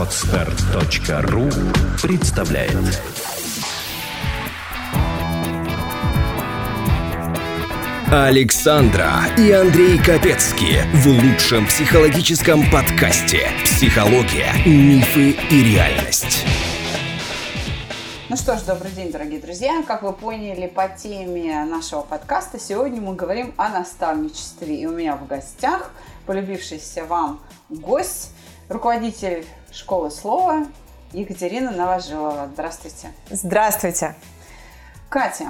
Отстар.ру представляет Александра и Андрей Капецки в лучшем психологическом подкасте «Психология, мифы и реальность». Ну что ж, добрый день, дорогие друзья. Как вы поняли по теме нашего подкаста, сегодня мы говорим о наставничестве. И у меня в гостях полюбившийся вам гость, руководитель школы слова Екатерина Новожилова. Здравствуйте. Здравствуйте. Катя,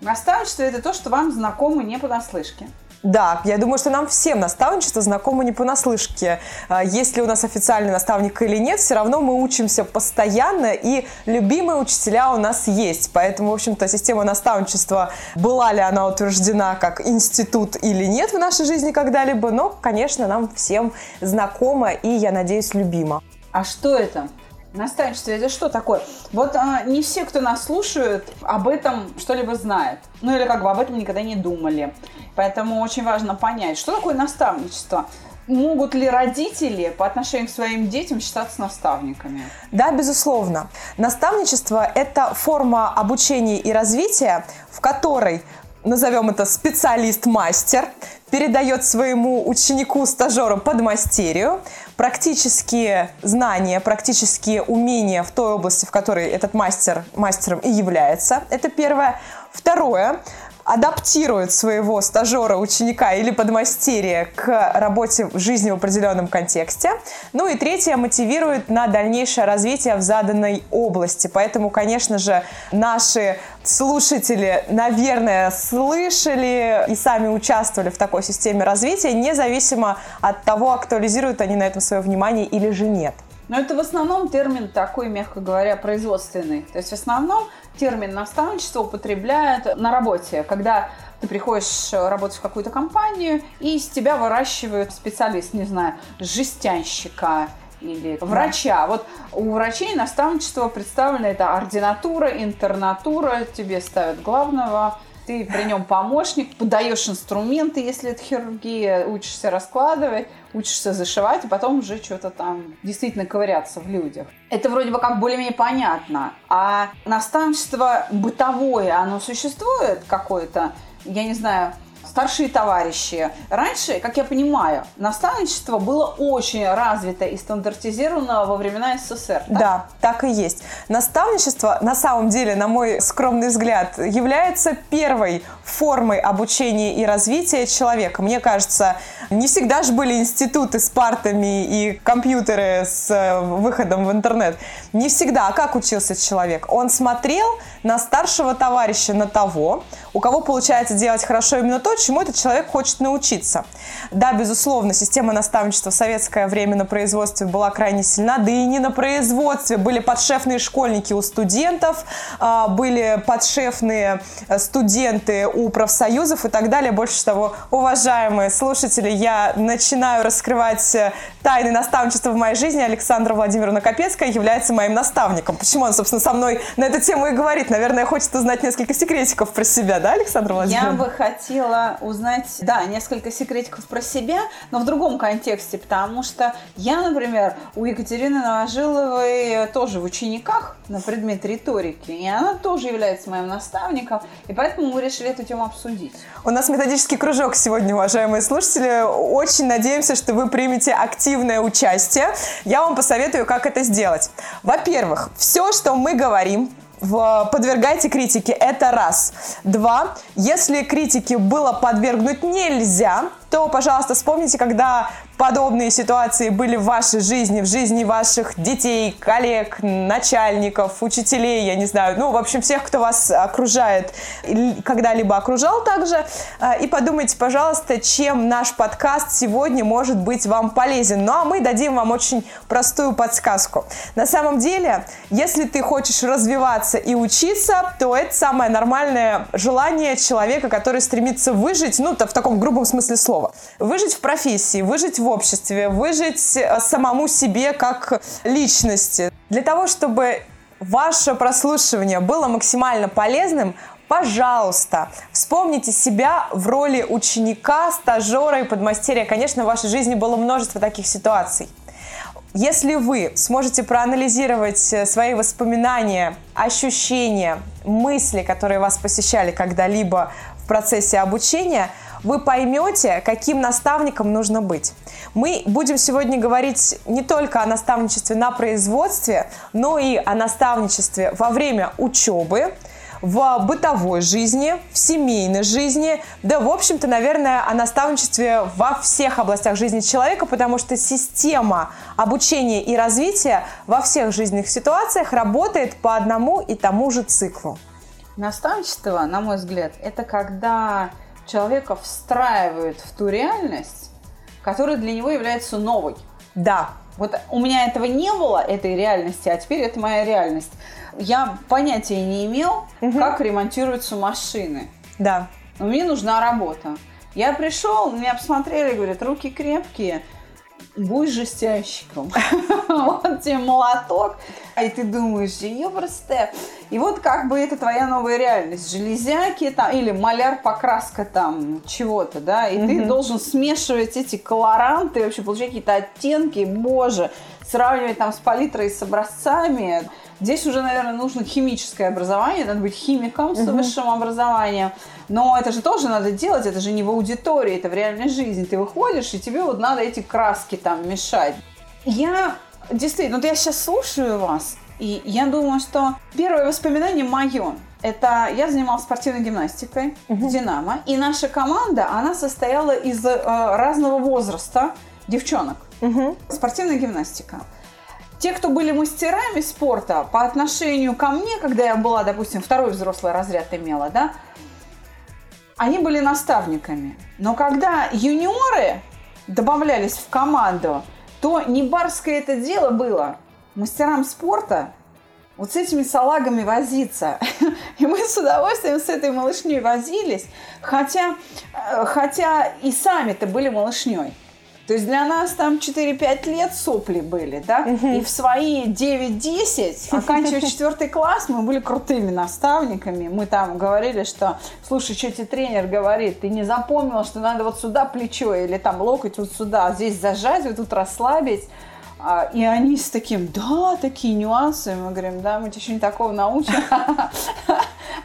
наставничество – это то, что вам знакомо не понаслышке. Да, я думаю, что нам всем наставничество знакомо не понаслышке. А, есть ли у нас официальный наставник или нет, все равно мы учимся постоянно, и любимые учителя у нас есть. Поэтому, в общем-то, система наставничества, была ли она утверждена как институт или нет в нашей жизни когда-либо, но, конечно, нам всем знакома и, я надеюсь, любима. А что это? Наставничество это что такое? Вот а, не все, кто нас слушают, об этом что-либо знают. Ну или как бы об этом никогда не думали. Поэтому очень важно понять, что такое наставничество. Могут ли родители по отношению к своим детям считаться наставниками? Да, безусловно. Наставничество – это форма обучения и развития, в которой назовем это специалист-мастер, передает своему ученику, стажеру подмастерью практические знания, практические умения в той области, в которой этот мастер мастером и является. Это первое. Второе адаптирует своего стажера, ученика или подмастерья к работе в жизни в определенном контексте. Ну и третье, мотивирует на дальнейшее развитие в заданной области. Поэтому, конечно же, наши слушатели, наверное, слышали и сами участвовали в такой системе развития, независимо от того, актуализируют они на этом свое внимание или же нет. Но это в основном термин такой, мягко говоря, производственный. То есть в основном термин наставничество употребляют на работе, когда ты приходишь работать в какую-то компанию, и из тебя выращивают специалист, не знаю, жестянщика или врача. Вот у врачей наставничество представлено это ординатура, интернатура, тебе ставят главного, ты при нем помощник, подаешь инструменты, если это хирургия, учишься раскладывать, учишься зашивать, и потом уже что-то там действительно ковыряться в людях. Это вроде бы как более-менее понятно. А наставничество бытовое, оно существует какое-то, я не знаю, старшие товарищи. Раньше, как я понимаю, наставничество было очень развито и стандартизировано во времена СССР. Так? Да, так и есть. Наставничество, на самом деле, на мой скромный взгляд, является первой формой обучения и развития человека. Мне кажется, не всегда же были институты с партами и компьютеры с э, выходом в интернет. Не всегда. А как учился человек? Он смотрел на старшего товарища, на того, у кого получается делать хорошо именно то, чему этот человек хочет научиться. Да, безусловно, система наставничества в советское время на производстве была крайне сильна, да и не на производстве. Были подшефные школьники у студентов, а, были подшефные э, студенты у профсоюзов и так далее. Больше того, уважаемые слушатели, я начинаю раскрывать э, тайны наставничества в моей жизни. Александра Владимировна Капецкая является моим наставником. Почему он, собственно, со мной на эту тему и говорит? Наверное, хочет узнать несколько секретиков про себя, да, Александра Владимировна? Я бы хотела узнать, да, несколько секретиков про себя, но в другом контексте, потому что я, например, у Екатерины Новожиловой тоже в учениках на предмет риторики, и она тоже является моим наставником, и поэтому мы решили эту тему обсудить. У нас методический кружок сегодня, уважаемые слушатели. Очень надеемся, что вы примете активное участие. Я вам посоветую, как это сделать. Во-первых, все, что мы говорим, в, подвергайте критике. Это раз. Два. Если критике было подвергнуть нельзя, то, пожалуйста, вспомните, когда подобные ситуации были в вашей жизни, в жизни ваших детей, коллег, начальников, учителей, я не знаю, ну, в общем, всех, кто вас окружает, когда-либо окружал также. А, и подумайте, пожалуйста, чем наш подкаст сегодня может быть вам полезен. Ну, а мы дадим вам очень простую подсказку. На самом деле, если ты хочешь развиваться и учиться, то это самое нормальное желание человека, который стремится выжить, ну, в таком грубом смысле слова слова. Выжить в профессии, выжить в обществе, выжить э, самому себе как личности. Для того, чтобы ваше прослушивание было максимально полезным, пожалуйста, вспомните себя в роли ученика, стажера и подмастерья. Конечно, в вашей жизни было множество таких ситуаций. Если вы сможете проанализировать э, свои воспоминания, ощущения, мысли, которые вас посещали когда-либо в процессе обучения, вы поймете, каким наставником нужно быть. Мы будем сегодня говорить не только о наставничестве на производстве, но и о наставничестве во время учебы, в бытовой жизни, в семейной жизни, да, в общем-то, наверное, о наставничестве во всех областях жизни человека, потому что система обучения и развития во всех жизненных ситуациях работает по одному и тому же циклу. Наставничество, на мой взгляд, это когда человека встраивают в ту реальность, которая для него является новой. Да. Вот у меня этого не было, этой реальности, а теперь это моя реальность я понятия не имел, угу. как ремонтируются машины. Да. Но мне нужна работа. Я пришел, меня посмотрели, говорят, руки крепкие, будь жестящиком. вот тебе молоток. И ты думаешь, ёбрасте. И вот как бы это твоя новая реальность. Железяки там, или маляр, покраска там чего-то, да. И ты должен смешивать эти колоранты, вообще получать какие-то оттенки. Боже, сравнивать там с палитрой, с образцами. Здесь уже, наверное, нужно химическое образование, надо быть химиком с высшим образованием. Но это же тоже надо делать, это же не в аудитории, это в реальной жизни. Ты выходишь, и тебе вот надо эти краски там мешать. Я действительно, вот я сейчас слушаю вас, и я думаю, что первое воспоминание мое. Это я занималась спортивной гимнастикой uh-huh. в Динамо, и наша команда, она состояла из э, разного возраста девчонок. Uh-huh. Спортивная гимнастика. Те, кто были мастерами спорта по отношению ко мне, когда я была, допустим, второй взрослый разряд имела, да, они были наставниками. Но когда юниоры добавлялись в команду, то не барское это дело было мастерам спорта вот с этими салагами возиться. И мы с удовольствием с этой малышней возились, хотя, э, хотя и сами-то были малышней. То есть для нас там 4-5 лет сопли были, да, и в свои 9-10, оканчивая четвертый класс, мы были крутыми наставниками. Мы там говорили, что, слушай, что тебе тренер говорит, ты не запомнил, что надо вот сюда плечо или там локоть вот сюда, здесь зажать, вот тут расслабить. А, и они с таким, да, такие нюансы. Мы говорим, да, мы тебя еще не такого научим.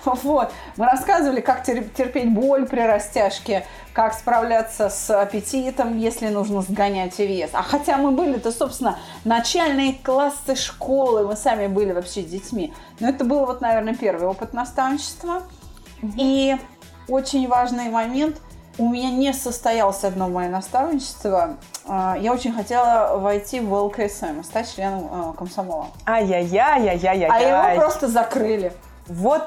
Вот. Мы рассказывали, как терпеть боль при растяжке, как справляться с аппетитом, если нужно сгонять вес. А хотя мы были-то, собственно, начальные классы школы, мы сами были вообще детьми. Но это был вот, наверное, первый опыт наставничества. И очень важный момент – у меня не состоялось одно мое наставничество. А, я очень хотела войти в ЛКСМ, стать членом а, комсомола. Ай-яй-яй-яй-яй-яй. А его просто закрыли. Вот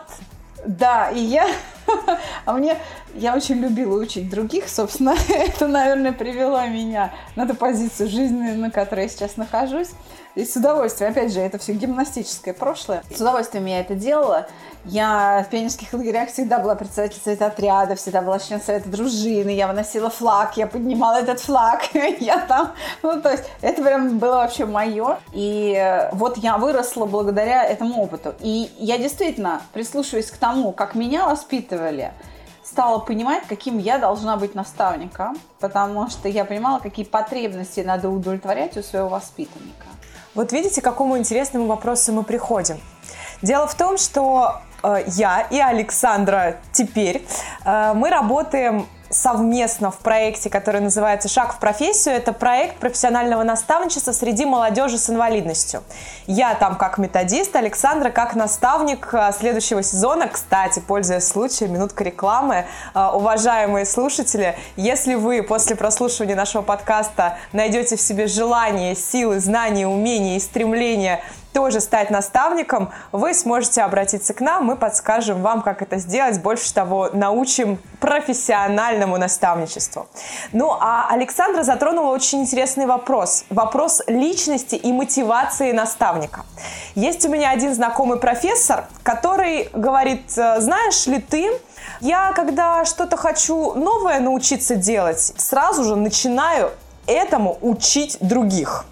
да, и я, а мне, я очень любила учить других, собственно, это, наверное, привело меня на ту позицию жизни, на которой я сейчас нахожусь. И с удовольствием, опять же, это все гимнастическое прошлое. С удовольствием я это делала. Я в пионерских лагерях всегда была председателем совета отряда, всегда была член совета дружины, я выносила флаг, я поднимала этот флаг, я там, ну, то есть это прям было вообще мое. И э, вот я выросла благодаря этому опыту. И я действительно, прислушиваясь к тому, как меня воспитывали, стала понимать, каким я должна быть наставником, потому что я понимала, какие потребности надо удовлетворять у своего воспитанника. Вот видите, к какому интересному вопросу мы приходим. Дело в том, что э, я и Александра теперь э, мы работаем совместно в проекте, который называется «Шаг в профессию». Это проект профессионального наставничества среди молодежи с инвалидностью. Я там как методист, Александра как наставник э, следующего сезона. Кстати, пользуясь случаем, минутка рекламы. Э, уважаемые слушатели, если вы после прослушивания нашего подкаста найдете в себе желание, силы, знания, умения и стремление тоже стать наставником, вы сможете обратиться к нам, мы подскажем вам, как это сделать, больше того, научим профессиональному наставничеству. Ну, а Александра затронула очень интересный вопрос. Вопрос личности и мотивации наставника. Есть у меня один знакомый профессор, который говорит, знаешь ли ты, я когда что-то хочу новое научиться делать, сразу же начинаю этому учить других.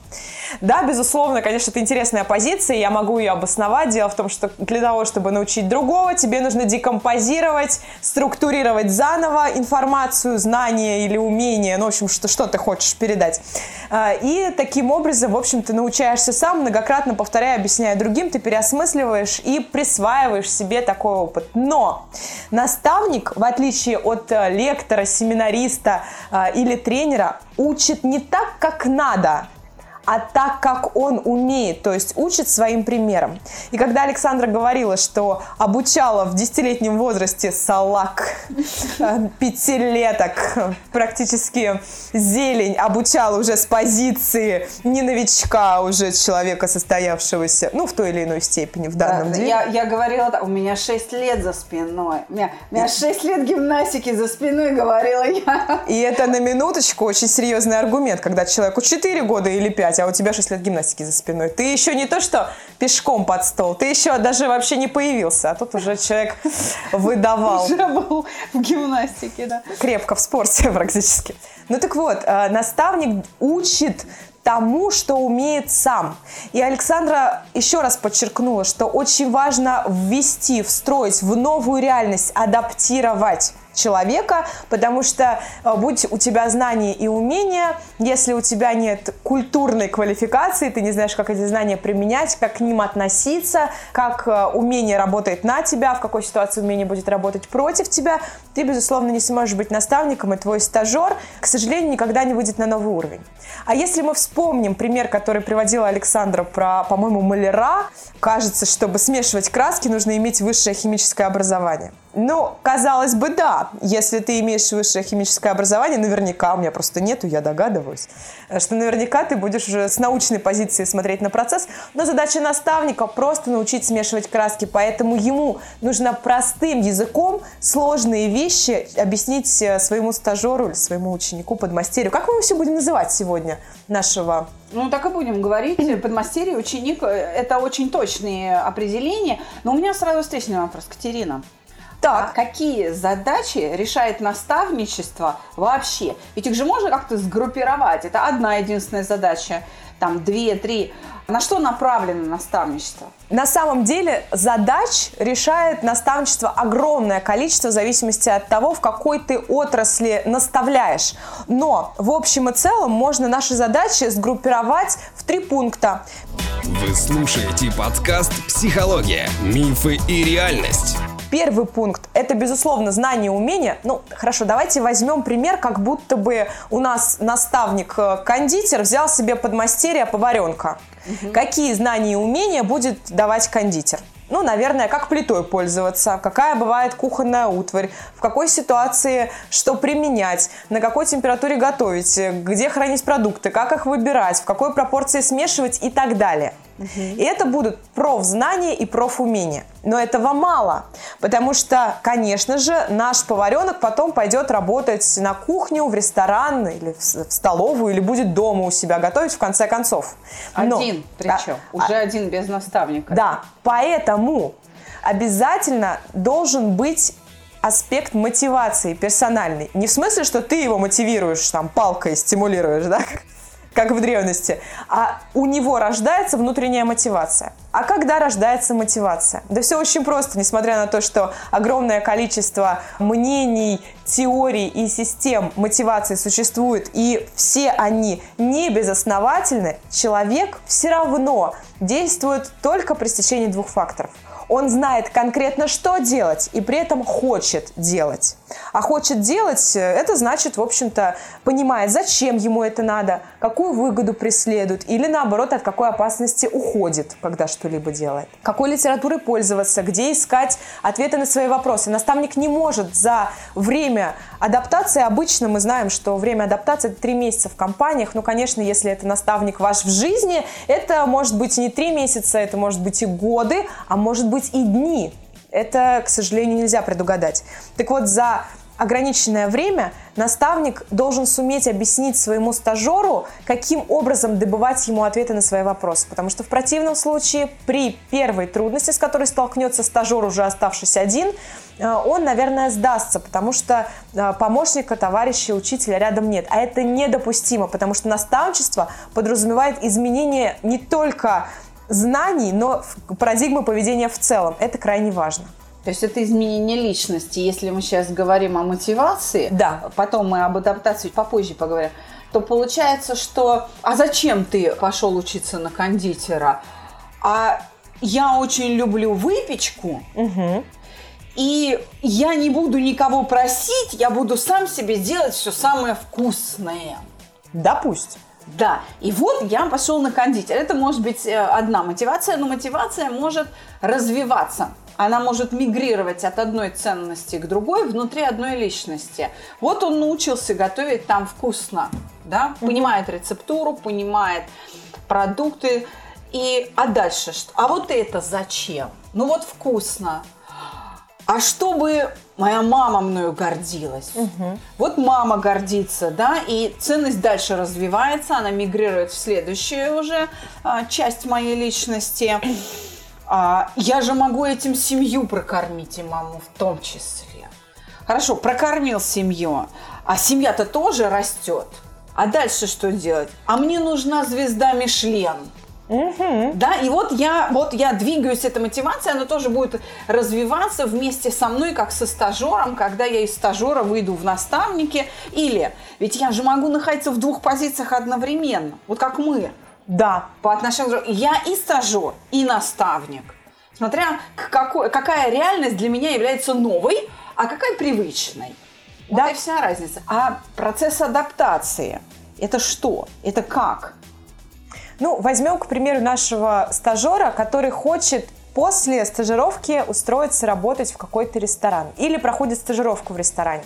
Да, безусловно, конечно, это интересная позиция, я могу ее обосновать. Дело в том, что для того, чтобы научить другого, тебе нужно декомпозировать, структурировать заново информацию, знания или умения, ну, в общем, что, что ты хочешь передать. А, и таким образом, в общем, ты научаешься сам, многократно повторяя, объясняя другим, ты переосмысливаешь и присваиваешь себе такой опыт. Но наставник, в отличие от э, лектора, семинариста э, или тренера, учит не так, как надо, а так, как он умеет, то есть учит своим примером. И когда Александра говорила, что обучала в десятилетнем возрасте салак, э, пятилеток, практически зелень, обучала уже с позиции не новичка, а уже человека состоявшегося, ну, в той или иной степени в данном Да, деле. Я, я говорила, у меня 6 лет за спиной. У меня, у меня 6 лет гимнастики за спиной, говорила я. И это на минуточку очень серьезный аргумент, когда человеку 4 года или 5, а у тебя 6 лет гимнастики за спиной. Ты еще не то, что пешком под стол, ты еще даже вообще не появился, а тут уже человек выдавал. Уже был в гимнастике, да. крепко в спорте практически. Ну так вот, э, наставник учит тому, что умеет сам. И Александра еще раз подчеркнула, что очень важно ввести, встроить в новую реальность, адаптировать человека, потому что э, будь у тебя знания и умения, если у тебя нет культурной квалификации, ты не знаешь, как эти знания применять, как к ним относиться, как э, умение работает на тебя, в какой ситуации умение будет работать против тебя, ты, безусловно, не сможешь быть наставником, и твой стажер, к сожалению, никогда не выйдет на новый уровень. А если мы вспомним пример, который приводила Александра про, по-моему, маляра, кажется, чтобы смешивать краски, нужно иметь высшее химическое образование. Ну, казалось бы, да. Если ты имеешь высшее химическое образование, наверняка, у меня просто нету, я догадываюсь, что наверняка ты будешь уже с научной позиции смотреть на процесс. Но задача наставника просто научить смешивать краски, поэтому ему нужно простым языком сложные вещи объяснить э, своему стажеру или своему ученику, подмастерью. Как мы его все будем называть сегодня, нашего Ну, так и будем говорить. Подмастерье, ученик – это очень точные определения. Но у меня сразу встречный вопрос, Катерина. А Так, какие задачи решает наставничество вообще? Ведь их же можно как-то сгруппировать. Это одна единственная задача, там две, три. На что направлено наставничество? На самом деле задач решает наставничество огромное количество в зависимости от того, в какой ты отрасли наставляешь. Но в общем и целом можно наши задачи сгруппировать в три пункта. Вы слушаете подкаст «Психология. Мифы и реальность». Первый пункт – это, безусловно, знание и умение. Ну, хорошо, давайте возьмем пример, как будто бы у нас наставник-кондитер взял себе подмастерье поваренка. Какие знания и умения будет давать кондитер? Ну, наверное, как плитой пользоваться, какая бывает кухонная утварь, в какой ситуации что применять, на какой температуре готовить, где хранить продукты, как их выбирать, в какой пропорции смешивать и так далее. И это будут профзнания и профумения. Но этого мало, потому что, конечно же, наш поваренок потом пойдет работать на кухню, в ресторан или в столовую, или будет дома у себя готовить в конце концов. Но- Один Да, причем. а- Уже один без наставника. да, поэтому обязательно должен быть аспект мотивации персональный. Не в смысле, что ты его мотивируешь, там, палкой стимулируешь, да, как в древности, а у него рождается внутренняя мотивация. А когда рождается мотивация? Да все очень просто, несмотря на то, что огромное количество мнений, теорий и систем мотивации существует, и все они не безосновательны, человек все равно действует только при стечении двух факторов. Он знает конкретно, что делать, и при этом хочет делать. А хочет делать, э, это значит, в общем-то, понимает, зачем ему это надо, какую выгоду преследует, или наоборот, от какой опасности уходит, когда что-либо делает. Какой литературой пользоваться, где искать ответы на свои вопросы. Наставник не может за время адаптации, обычно мы знаем, что время адаптации это три месяца в компаниях, ну, конечно, если это наставник ваш в жизни, это может быть не три месяца, это может быть и годы, а может быть и дни. Это, к сожалению, нельзя предугадать. Так вот, за ограниченное время наставник должен суметь объяснить своему стажеру, каким образом добывать ему ответы на свои вопросы. Потому что в противном случае при первой трудности, с которой столкнется стажер, уже оставшись один, э, он, наверное, сдастся, потому что э, помощника, товарища, учителя рядом нет. А это недопустимо, потому что наставничество подразумевает изменение не только знаний, но парадигмы поведения в целом. Это крайне важно. То есть это изменение личности. Если мы сейчас говорим о мотивации, да. потом мы об адаптации попозже поговорим, то получается, что а зачем ты пошел учиться на кондитера? А я очень люблю выпечку, угу. и я не буду никого просить, я буду сам себе делать все самое вкусное. Допустим. Да, и вот я пошел на кондитер. Это может быть э, одна мотивация, но мотивация может развиваться она может мигрировать от одной ценности к другой внутри одной личности. Вот он научился готовить там вкусно, да, понимает рецептуру, понимает продукты. И, а дальше что? А вот это зачем? Ну вот вкусно. А чтобы моя мама мною гордилась. Угу. Вот мама гордится, да, и ценность дальше развивается, она мигрирует в следующую уже а, часть моей личности а, я же могу этим семью прокормить и маму в том числе. Хорошо, прокормил семью, а семья-то тоже растет. А дальше что делать? А мне нужна звезда Мишлен. Угу. Да, и вот я, вот я двигаюсь, эта мотивация, она тоже будет развиваться вместе со мной, как со стажером, когда я из стажера выйду в наставники. Или, ведь я же могу находиться в двух позициях одновременно, вот как мы. Да. По отношению к Я и стажер, и наставник. Смотря какой, какая реальность для меня является новой, а какая привычной. Вот да. и вся разница. А процесс адаптации – это что? Это как? Ну, возьмем, к примеру, нашего стажера, который хочет после стажировки устроиться работать в какой-то ресторан или проходит стажировку в ресторане.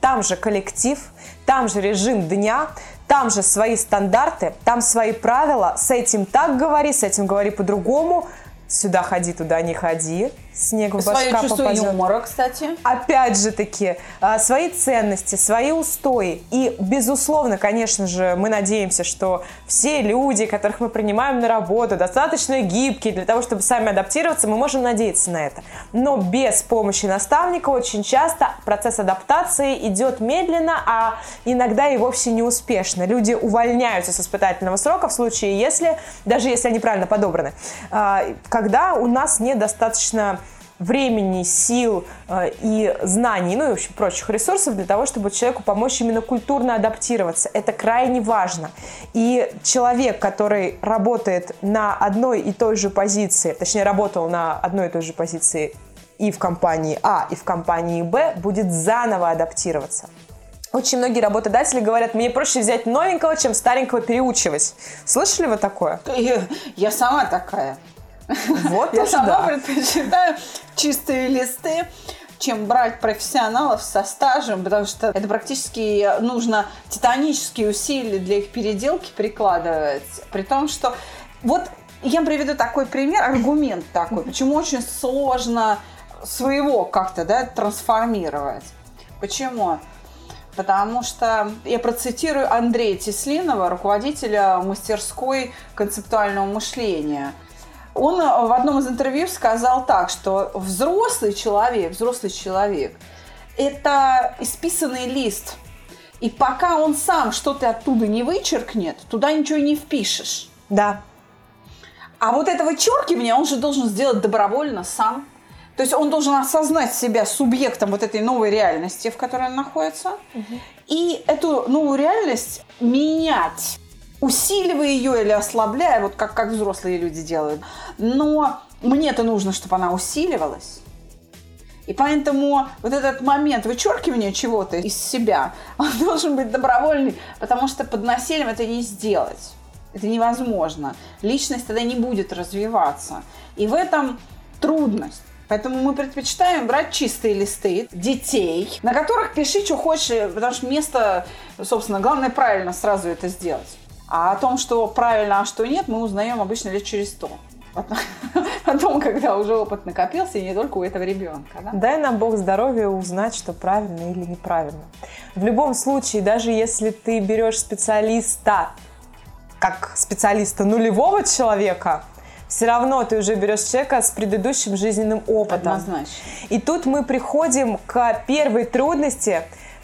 Там же коллектив, там же режим дня, там же свои стандарты, там свои правила. С этим так говори, с этим говори по-другому. Сюда ходи, туда не ходи снег в Свое башка чувство попадет. юмора, кстати. Опять же таки, а, свои ценности, свои устои. И, безусловно, конечно же, мы надеемся, что все люди, которых мы принимаем на работу, достаточно гибкие для того, чтобы сами адаптироваться, мы можем надеяться на это. Но без помощи наставника очень часто процесс адаптации идет медленно, а иногда и вовсе неуспешно. Люди увольняются с испытательного срока в случае, если, даже если они правильно подобраны, а, когда у нас недостаточно времени, сил э, и знаний, ну и, общем, прочих ресурсов для того, чтобы человеку помочь именно культурно адаптироваться. Это крайне важно. И человек, который работает на одной и той же позиции, точнее, работал на одной и той же позиции и в компании А, и в компании Б, будет заново адаптироваться. Очень многие работодатели говорят, мне проще взять новенького, чем старенького переучивать. Слышали вы такое? Я, я сама такая. Вот Я сама предпочитаю чистые листы, чем брать профессионалов со стажем, потому что это практически нужно титанические усилия для их переделки прикладывать. При том, что вот я приведу такой пример, аргумент такой, почему очень сложно своего как-то да, трансформировать. Почему? Потому что я процитирую Андрея Теслинова, руководителя мастерской концептуального мышления – он э, в одном из интервью сказал так, что взрослый человек, взрослый человек – это исписанный лист. И пока он сам что-то оттуда не вычеркнет, туда ничего не впишешь. Да. А вот это вычеркивание он же должен сделать добровольно сам. То есть он должен осознать себя субъектом вот этой новой реальности, в которой он находится, угу. и эту новую реальность менять усиливая ее или ослабляя, вот как, как взрослые люди делают. Но мне-то нужно, чтобы она усиливалась. И поэтому вот этот момент вычеркивания чего-то из себя, он должен быть добровольный, потому что под насилием это не сделать. Это невозможно. Личность тогда не будет развиваться. И в этом трудность. Поэтому мы предпочитаем брать чистые листы детей, на которых пиши, что хочешь, потому что место, собственно, главное правильно сразу это сделать. А о том, что правильно, а что нет, мы узнаем обычно лет через сто. потом, когда уже опыт накопился, и не только у этого ребенка. Да? Дай нам Бог здоровья узнать, что правильно или неправильно. В любом случае, даже если ты берешь специалиста, как специалиста нулевого человека, все равно ты уже берешь человека с предыдущим жизненным опытом. Однозначно. И тут мы приходим к первой трудности,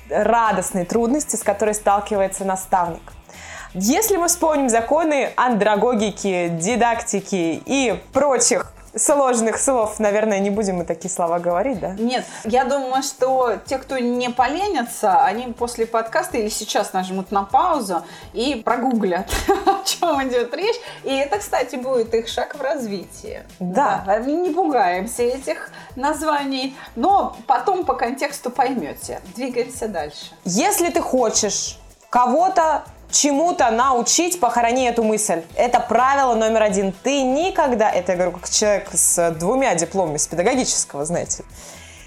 радостной трудности, с которой сталкивается наставник. Если мы вспомним законы андрогогики, дидактики и прочих сложных слов, наверное, не будем мы такие слова говорить, да? Нет, я думаю, что те, кто не поленятся, они после подкаста или сейчас нажмут на паузу и прогуглят, о чем идет речь. И это, кстати, будет их шаг в развитии. Да. да не пугаемся этих названий, но потом по контексту поймете. Двигаемся дальше. Если ты хочешь кого-то чему-то научить, похорони эту мысль. Это правило номер один. Ты никогда, это я говорю как человек с двумя дипломами с педагогического, знаете,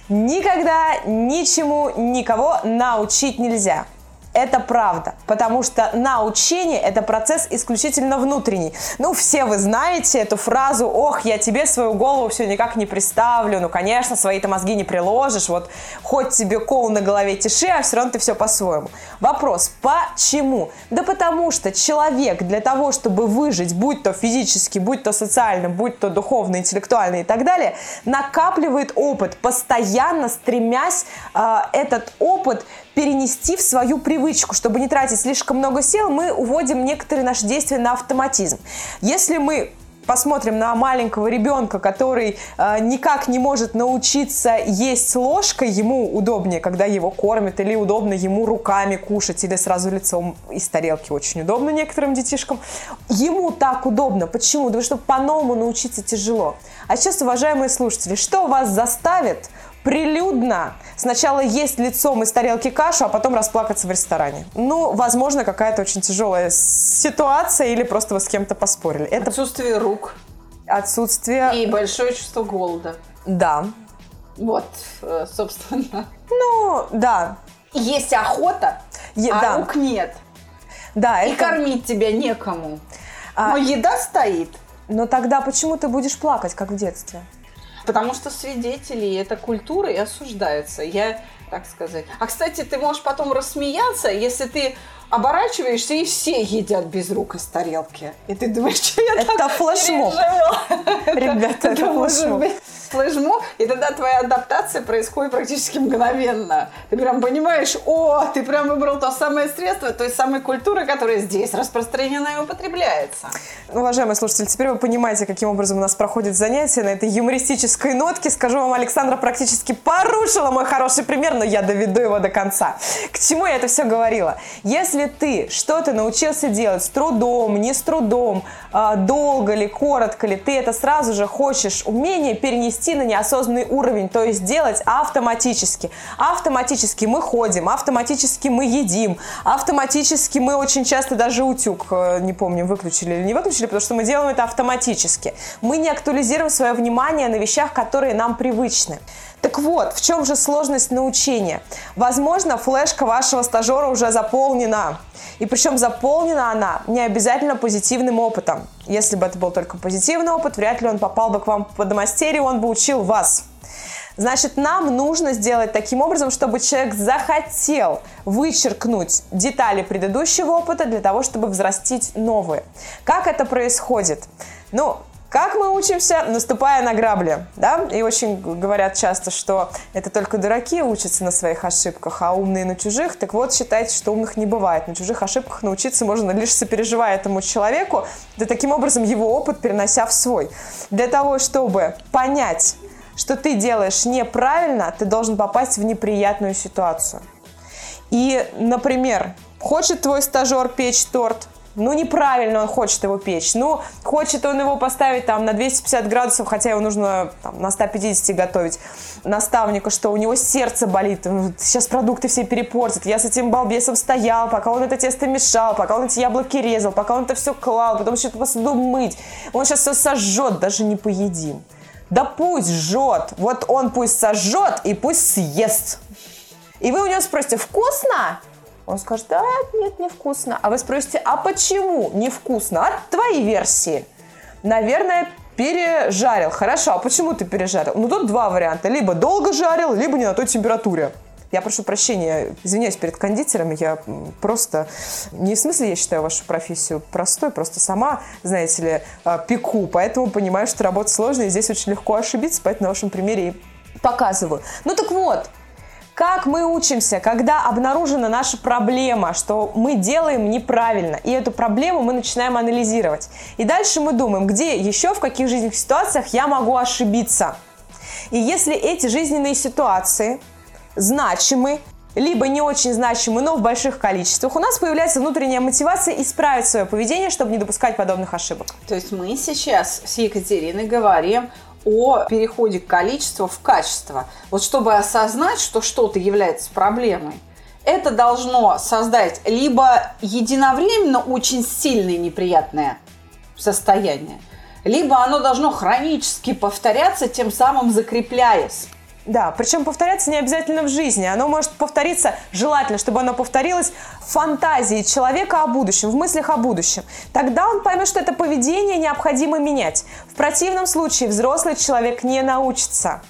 никогда ничему никого научить нельзя. Это правда, потому что научение – это процесс исключительно внутренний. Ну, все вы знаете эту фразу «Ох, я тебе свою голову все никак не представлю». Ну, конечно, свои-то мозги не приложишь. Вот хоть тебе кол на голове тиши, а все равно ты все по-своему. Вопрос – почему? Да потому что человек для того, чтобы выжить, будь то физически, будь то социально, будь то духовно, интеллектуально и так далее, накапливает опыт, постоянно стремясь э, этот опыт перенести в свою привычку. Чтобы не тратить слишком много сил, мы уводим некоторые наши действия на автоматизм. Если мы посмотрим на маленького ребенка, который э, никак не может научиться есть ложкой, ему удобнее, когда его кормят, или удобно ему руками кушать, или сразу лицом из тарелки очень удобно некоторым детишкам. Ему так удобно. Почему? Потому что по-новому научиться тяжело. А сейчас, уважаемые слушатели, что вас заставит прилюдно сначала есть лицом из тарелки кашу, а потом расплакаться в ресторане. Ну, возможно, какая-то очень тяжелая ситуация или просто вы с кем-то поспорили. Это отсутствие рук. Отсутствие... И большое чувство голода. Да. Вот, э, собственно. Ну, да. Есть охота, е- а да. рук нет. Да, И это... кормить тебя некому. А... Но еда стоит. Но тогда почему ты будешь плакать, как в детстве? Потому что свидетели этой культуры и осуждаются. Я так сказать. А, кстати, ты можешь потом рассмеяться, если ты оборачиваешься, и все едят без рук из тарелки. И ты думаешь, что я Это так флешмоб. Ребята, это флешмоб. Флешмоб, и тогда твоя адаптация происходит практически мгновенно. Ты прям понимаешь, о, ты прям выбрал то самое средство, той самой культуры, которая здесь распространена и употребляется. Уважаемые слушатели, теперь вы понимаете, каким образом у нас проходит занятие на этой юмористической нотке. Скажу вам, Александра практически порушила мой хороший пример, но я доведу его до конца. К чему я это все говорила? Если если ты что-то научился делать с трудом, не с трудом, а, долго ли, коротко ли, ты это сразу же хочешь умение перенести на неосознанный уровень, то есть делать автоматически. Автоматически мы ходим, автоматически мы едим, автоматически мы очень часто даже утюг, э, не помню, выключили или не выключили, потому что мы делаем это автоматически. Мы не актуализируем свое внимание на вещах, которые нам привычны. Так вот, в чем же сложность научения? Возможно, флешка вашего стажера уже заполнена. И причем заполнена она не обязательно позитивным опытом. Если бы это был только позитивный опыт, вряд ли он попал бы к вам по домастерию, он бы учил вас. Значит, нам нужно сделать таким образом, чтобы человек захотел вычеркнуть детали предыдущего опыта для того, чтобы взрастить новые. Как это происходит? Ну, как мы учимся? Наступая на грабли, да? И очень говорят часто, что это только дураки учатся на своих ошибках, а умные на чужих. Так вот, считайте, что умных не бывает. На чужих ошибках научиться можно лишь сопереживая этому человеку, да таким образом его опыт перенося в свой. Для того, чтобы понять, что ты делаешь неправильно, ты должен попасть в неприятную ситуацию. И, например, хочет твой стажер печь торт, ну, неправильно он хочет его печь. Ну, хочет он его поставить там на 250 градусов, хотя его нужно там, на 150 готовить. Наставника, что у него сердце болит, сейчас продукты все перепортят. Я с этим балбесом стоял, пока он это тесто мешал, пока он эти яблоки резал, пока он это все клал, потом еще посуду мыть. Он сейчас все сожжет, даже не поедим. Да пусть жжет, вот он пусть сожжет и пусть съест. И вы у него спросите, вкусно? Он скажет, да, нет, невкусно. А вы спросите, а почему невкусно? От твоей версии. Наверное, Пережарил. Хорошо, а почему ты пережарил? Ну, тут два варианта. Либо долго жарил, либо не на той температуре. Я прошу прощения, извиняюсь перед кондитерами, я просто... Не в смысле я считаю вашу профессию простой, просто сама, знаете ли, а, пеку, поэтому понимаю, что работа сложная, и здесь очень легко ошибиться, поэтому на вашем примере и показываю. Ну так вот, как мы учимся, когда обнаружена наша проблема, что мы делаем неправильно, и эту проблему мы начинаем анализировать. И дальше мы думаем, где еще, в каких жизненных ситуациях я могу ошибиться. И если эти жизненные ситуации значимы, либо не очень значимы, но в больших количествах, у нас появляется внутренняя мотивация исправить свое поведение, чтобы не допускать подобных ошибок. То есть мы сейчас с Екатериной говорим о переходе количества в качество. Вот чтобы осознать, что что-то является проблемой, это должно создать либо единовременно очень сильное неприятное состояние, либо оно должно хронически повторяться, тем самым закрепляясь. Да, причем повторяться не обязательно в жизни. Оно может повториться, желательно, чтобы оно повторилось в фантазии человека о будущем, в мыслях о будущем. Тогда он поймет, что это поведение необходимо менять. В противном случае взрослый человек не научится.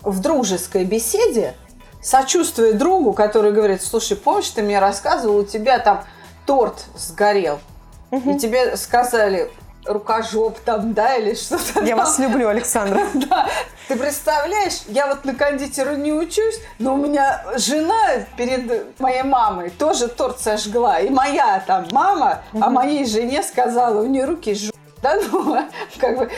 В дружеской беседе, сочувствуя другу, который говорит, слушай, помнишь, ты мне рассказывал, у тебя там торт сгорел, угу. и тебе сказали, рукожоп там, да, или что-то Я там. вас люблю, Александра. Да. Ты представляешь, я вот на кондитеру не учусь, но у меня жена перед моей мамой тоже торт сожгла. И моя там мама, а моей жене сказала, у нее руки жжут. Да, ну, как бы,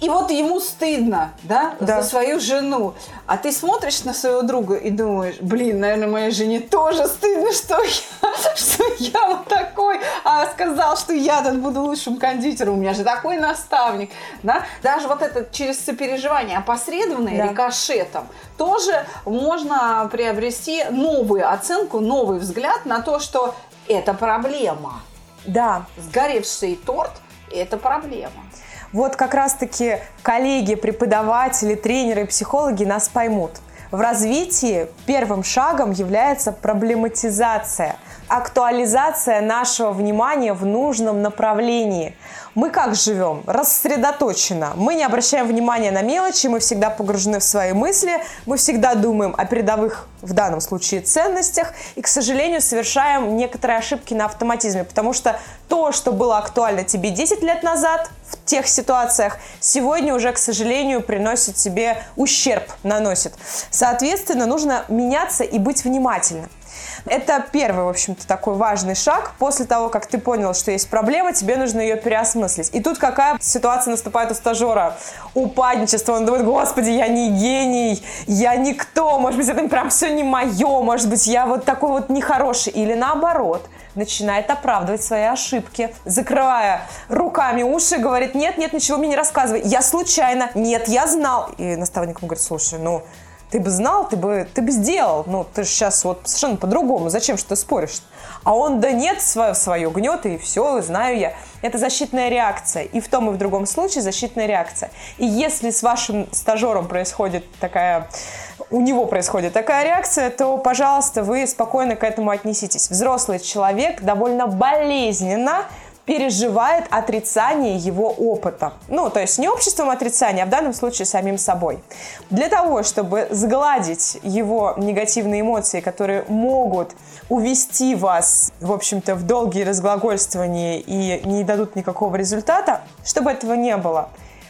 и вот ему стыдно, да, да, за свою жену. А ты смотришь на своего друга и думаешь, блин, наверное, моей жене тоже стыдно, что я, что я вот такой, а сказал, что я тут буду лучшим кондитером, у меня же такой наставник, да. Даже вот это через сопереживание опосредованное да. рикошетом тоже можно приобрести новую оценку, новый взгляд на то, что это проблема. Да. Сгоревший торт – это проблема. Вот как раз-таки коллеги, преподаватели, тренеры, психологи нас поймут. В развитии первым шагом является проблематизация, актуализация нашего внимания в нужном направлении – мы как живем? Рассредоточенно. Мы не обращаем внимания на мелочи, мы всегда погружены в свои мысли, мы всегда думаем о передовых, в данном случае, ценностях, и, к сожалению, совершаем некоторые ошибки на автоматизме, потому что то, что было актуально тебе 10 лет назад в тех ситуациях, сегодня уже, к сожалению, приносит тебе ущерб, наносит. Соответственно, нужно меняться и быть внимательным. Это первый, в общем-то, такой важный шаг. После того, как ты понял, что есть проблема, тебе нужно ее переосмыслить. И тут какая ситуация наступает у стажера? Упадничество. Он думает, господи, я не гений, я никто, может быть, это прям все не мое, может быть, я вот такой вот нехороший. Или наоборот, начинает оправдывать свои ошибки, закрывая руками уши, говорит, нет, нет, ничего мне не рассказывай, я случайно, нет, я знал. И наставник ему говорит, слушай, ну, ты бы знал, ты бы, ты бы сделал. Ну, ты же сейчас вот совершенно по-другому. Зачем что ты споришь? А он, да нет, свое, свое гнет, и все, знаю я. Это защитная реакция. И в том, и в другом случае защитная реакция. И если с вашим стажером происходит такая у него происходит такая реакция, то, пожалуйста, вы спокойно к этому отнеситесь. Взрослый человек довольно болезненно переживает отрицание его опыта. Ну, то есть не обществом отрицания, а в данном случае самим собой. Для того, чтобы сгладить его негативные эмоции, которые могут увести вас, в общем-то, в долгие разглагольствования и не дадут никакого результата, чтобы этого не было,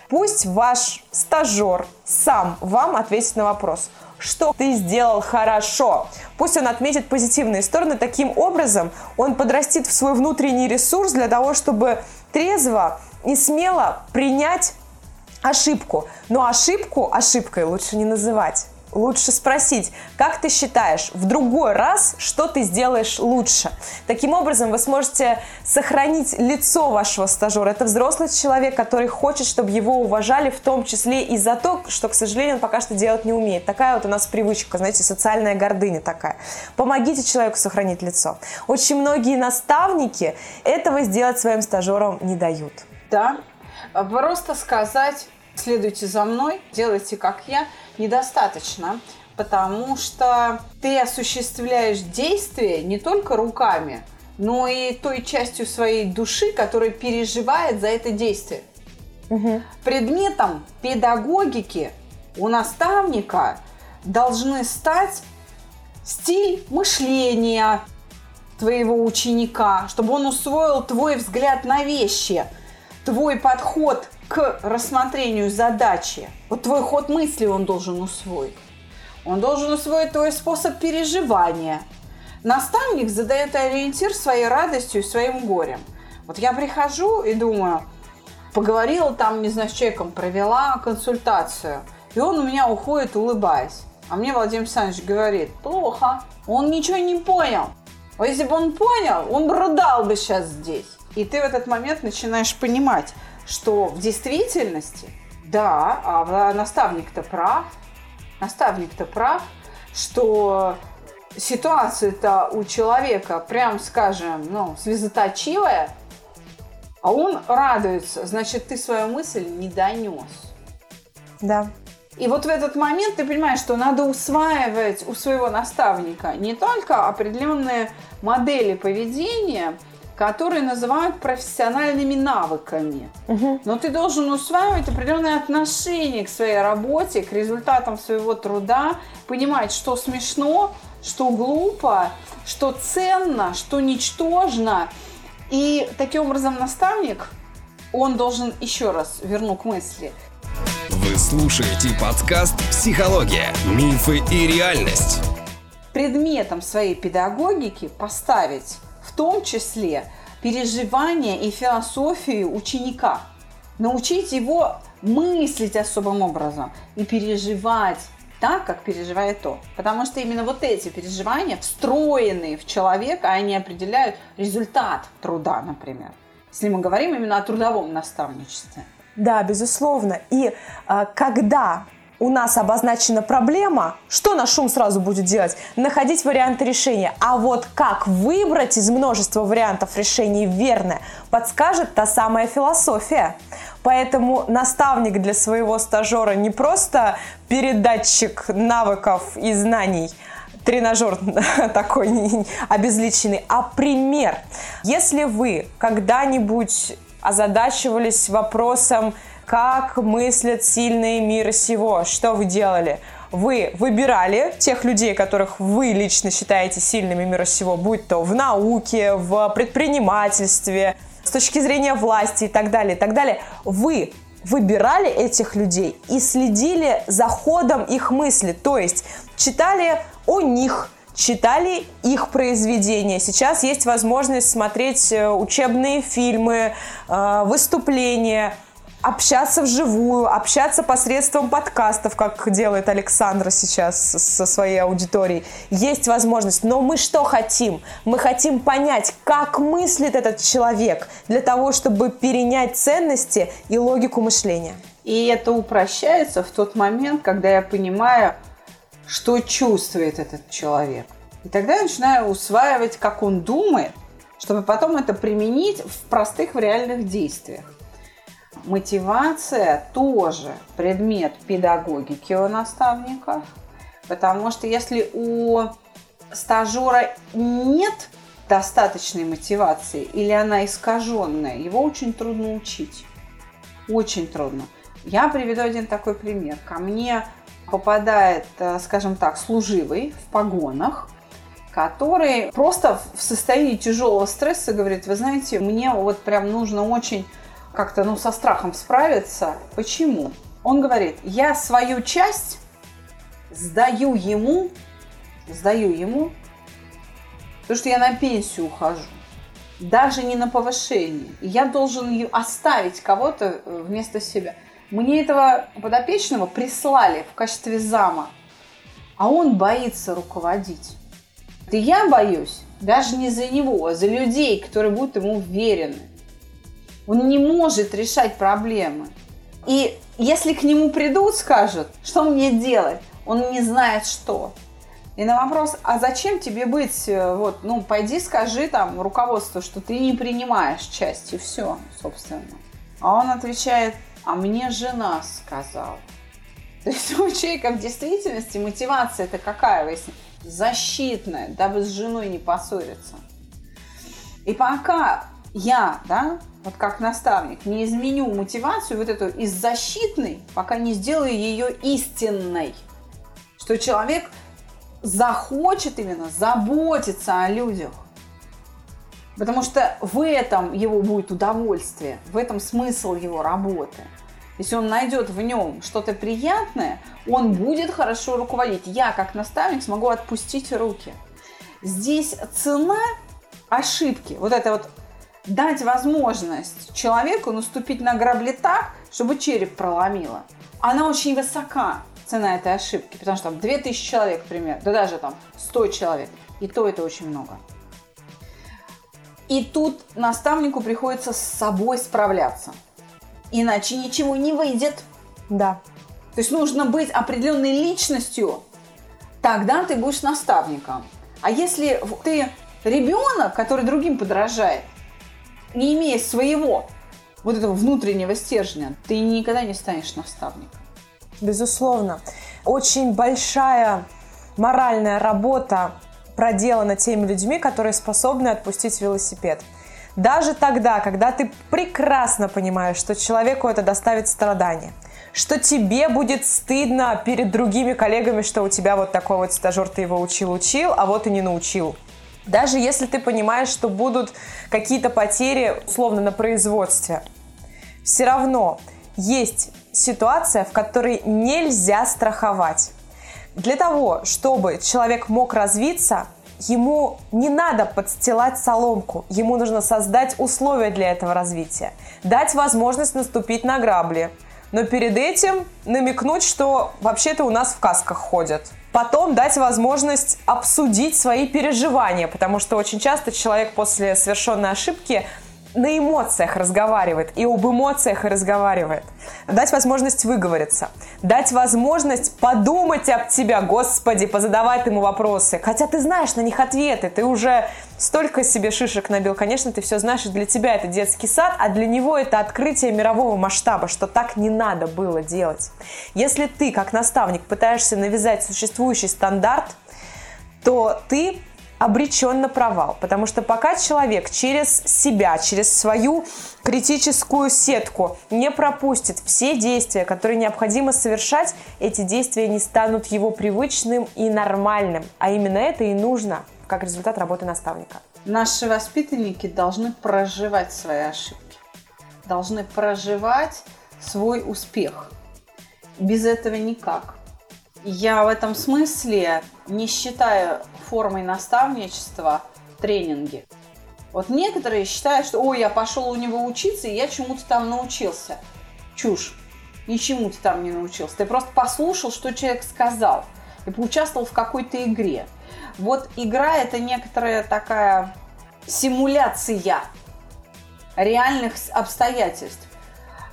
пусть ваш стажер сам вам ответит на вопрос – что ты сделал хорошо. Пусть он отметит позитивные стороны. Таким образом, он подрастит в свой внутренний ресурс для того, чтобы трезво и смело принять ошибку. Но ошибку ошибкой лучше не называть лучше спросить, как ты считаешь, в другой раз что ты сделаешь лучше. Таким образом, вы сможете сохранить лицо вашего стажера. Это взрослый человек, который хочет, чтобы его уважали, в том числе и за то, что, к сожалению, он пока что делать не умеет. Такая вот у нас привычка, знаете, социальная гордыня такая. Помогите человеку сохранить лицо. Очень многие наставники этого сделать своим стажерам не дают. Да, просто сказать, следуйте за мной, делайте как я – недостаточно, потому что ты осуществляешь действие не только руками, но и той частью своей души, которая переживает за это действие. Угу. Предметом педагогики у наставника должны стать стиль мышления твоего ученика, чтобы он усвоил твой взгляд на вещи, твой подход к рассмотрению задачи. Вот твой ход мысли он должен усвоить. Он должен усвоить твой способ переживания. Наставник задает ориентир своей радостью и своим горем. Вот я прихожу и думаю, поговорила там, не знаю, с человеком, провела консультацию, и он у меня уходит, улыбаясь. А мне Владимир Александрович говорит, плохо, он ничего не понял. А если бы он понял, он бы рыдал бы сейчас здесь. И ты в этот момент начинаешь понимать, что в действительности, да, а наставник-то прав, наставник-то прав, что ситуация-то у человека, прям скажем, ну, слезоточивая, а он радуется, значит, ты свою мысль не донес. Да. И вот в этот момент ты понимаешь, что надо усваивать у своего наставника не только определенные модели поведения, которые называют профессиональными навыками. Угу. Но ты должен усваивать определенное отношение к своей работе, к результатам своего труда, понимать, что смешно, что глупо, что ценно, что ничтожно. И таким образом наставник, он должен, еще раз верну к мысли, вы слушаете подкаст «Психология. Мифы и реальность». Предметом своей педагогики поставить том числе переживания и философию ученика. Научить его мыслить особым образом и переживать так, как переживает он. Потому что именно вот эти переживания, встроенные в человека, они определяют результат труда, например. Если мы говорим именно о трудовом наставничестве. Да, безусловно. И а, когда у нас обозначена проблема, что наш ум сразу будет делать? Находить варианты решения. А вот как выбрать из множества вариантов решений верное, подскажет та самая философия. Поэтому наставник для своего стажера не просто передатчик навыков и знаний, тренажер такой обезличенный, а пример. Если вы когда-нибудь озадачивались вопросом, как мыслят сильные мира сего, что вы делали? Вы выбирали тех людей, которых вы лично считаете сильными мира сего, будь то в науке, в предпринимательстве, с точки зрения власти и так далее, и так далее. Вы выбирали этих людей и следили за ходом их мысли, то есть читали о них, читали их произведения. Сейчас есть возможность смотреть э, учебные фильмы, э, выступления, общаться вживую, общаться посредством подкастов, как делает Александра сейчас со своей аудиторией. Есть возможность. Но мы что хотим? Мы хотим понять, как мыслит этот человек для того, чтобы перенять ценности и логику мышления. И это упрощается в тот момент, когда я понимаю, что чувствует этот человек. И тогда я начинаю усваивать, как он думает, чтобы потом это применить в простых, в реальных действиях. Мотивация тоже предмет педагогики у наставников, потому что если у стажера нет достаточной мотивации или она искаженная, его очень трудно учить. Очень трудно. Я приведу один такой пример. Ко мне попадает, э, скажем так, служивый в погонах, который просто в состоянии тяжелого стресса говорит, вы знаете, мне вот прям нужно очень как-то ну, со страхом справиться. Почему? Он говорит, я свою часть сдаю ему, сдаю ему, потому что я на пенсию ухожу. Даже не на повышение. я должен оставить кого-то э, вместо себя. Мне этого подопечного прислали в качестве зама, а он боится руководить. И я боюсь даже не за него, а за людей, которые будут ему уверены. Он не может решать проблемы. И если к нему придут, скажут, что мне делать, он не знает что. И на вопрос, а зачем тебе быть, э, вот, ну, пойди скажи там руководству, что ты не принимаешь часть, и все, собственно. А он отвечает, а мне жена сказала. То есть у человека в действительности мотивация это какая, выяснить? Защитная, дабы с женой не поссориться. И пока я, да, вот как наставник, не изменю мотивацию вот эту из защитной, пока не сделаю ее истинной. Что человек захочет именно заботиться о людях. Потому что в этом его будет удовольствие, в этом смысл его работы. Если он найдет в нем что-то приятное, он будет хорошо руководить. Я, как наставник, смогу отпустить руки. Здесь цена ошибки, вот это вот дать возможность человеку наступить на грабли так, чтобы череп проломило. Она очень высока, цена этой ошибки, потому что там 2000 человек, например, да даже там 100 человек, и то это очень много. И тут наставнику приходится с собой справляться. Иначе ничего не выйдет. Да. То есть нужно быть определенной личностью, тогда ты будешь наставником. А если ты ребенок, который другим подражает, не имея своего вот этого внутреннего стержня, ты никогда не станешь наставником. Безусловно. Очень большая моральная работа проделана теми людьми, которые способны отпустить велосипед. Даже тогда, когда ты прекрасно понимаешь, что человеку это доставит страдания, что тебе будет стыдно перед другими коллегами, что у тебя вот такой вот стажер, ты его учил-учил, а вот и не научил. Даже если ты понимаешь, что будут какие-то потери, условно, на производстве, все равно есть ситуация, в которой нельзя страховать. Для того, чтобы человек мог развиться, ему не надо подстилать соломку, ему нужно создать условия для этого развития, дать возможность наступить на грабли, но перед этим намекнуть, что вообще-то у нас в касках ходят. Потом дать возможность обсудить свои переживания, потому что очень часто человек после совершенной ошибки на эмоциях разговаривает и об эмоциях разговаривает. Дать возможность выговориться, дать возможность подумать об тебя, Господи, позадавать ему вопросы. Хотя ты знаешь на них ответы, ты уже столько себе шишек набил. Конечно, ты все знаешь, и для тебя это детский сад, а для него это открытие мирового масштаба, что так не надо было делать. Если ты, как наставник, пытаешься навязать существующий стандарт, то ты обречен на провал. Потому что пока человек через себя, через свою критическую сетку не пропустит все действия, которые необходимо совершать, эти действия не станут его привычным и нормальным. А именно это и нужно как результат работы наставника. Наши воспитанники должны проживать свои ошибки, должны проживать свой успех. Без этого никак. Я в этом смысле не считаю формой наставничества тренинги. Вот некоторые считают, что ой, я пошел у него учиться, и я чему-то там научился. Чушь. Ничему ты там не научился. Ты просто послушал, что человек сказал, и поучаствовал в какой-то игре. Вот игра – это некоторая такая симуляция реальных обстоятельств.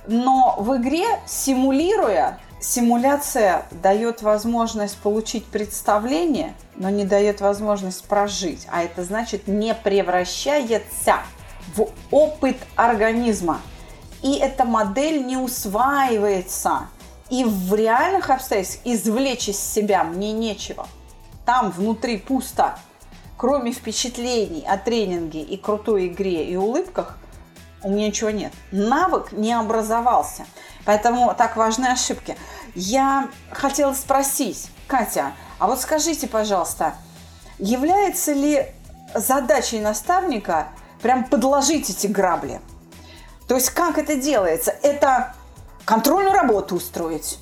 Но в игре, симулируя, Симуляция дает возможность получить представление, но не дает возможность прожить. А это значит не превращается в опыт организма. И эта модель не усваивается. И в реальных обстоятельствах извлечь из себя мне нечего. Там внутри пусто. Кроме впечатлений о тренинге и крутой игре и улыбках, у меня ничего нет. Навык не образовался. Поэтому так важны ошибки. Я хотела спросить, Катя, а вот скажите, пожалуйста, является ли задачей наставника прям подложить эти грабли? То есть как это делается? Это контрольную работу устроить,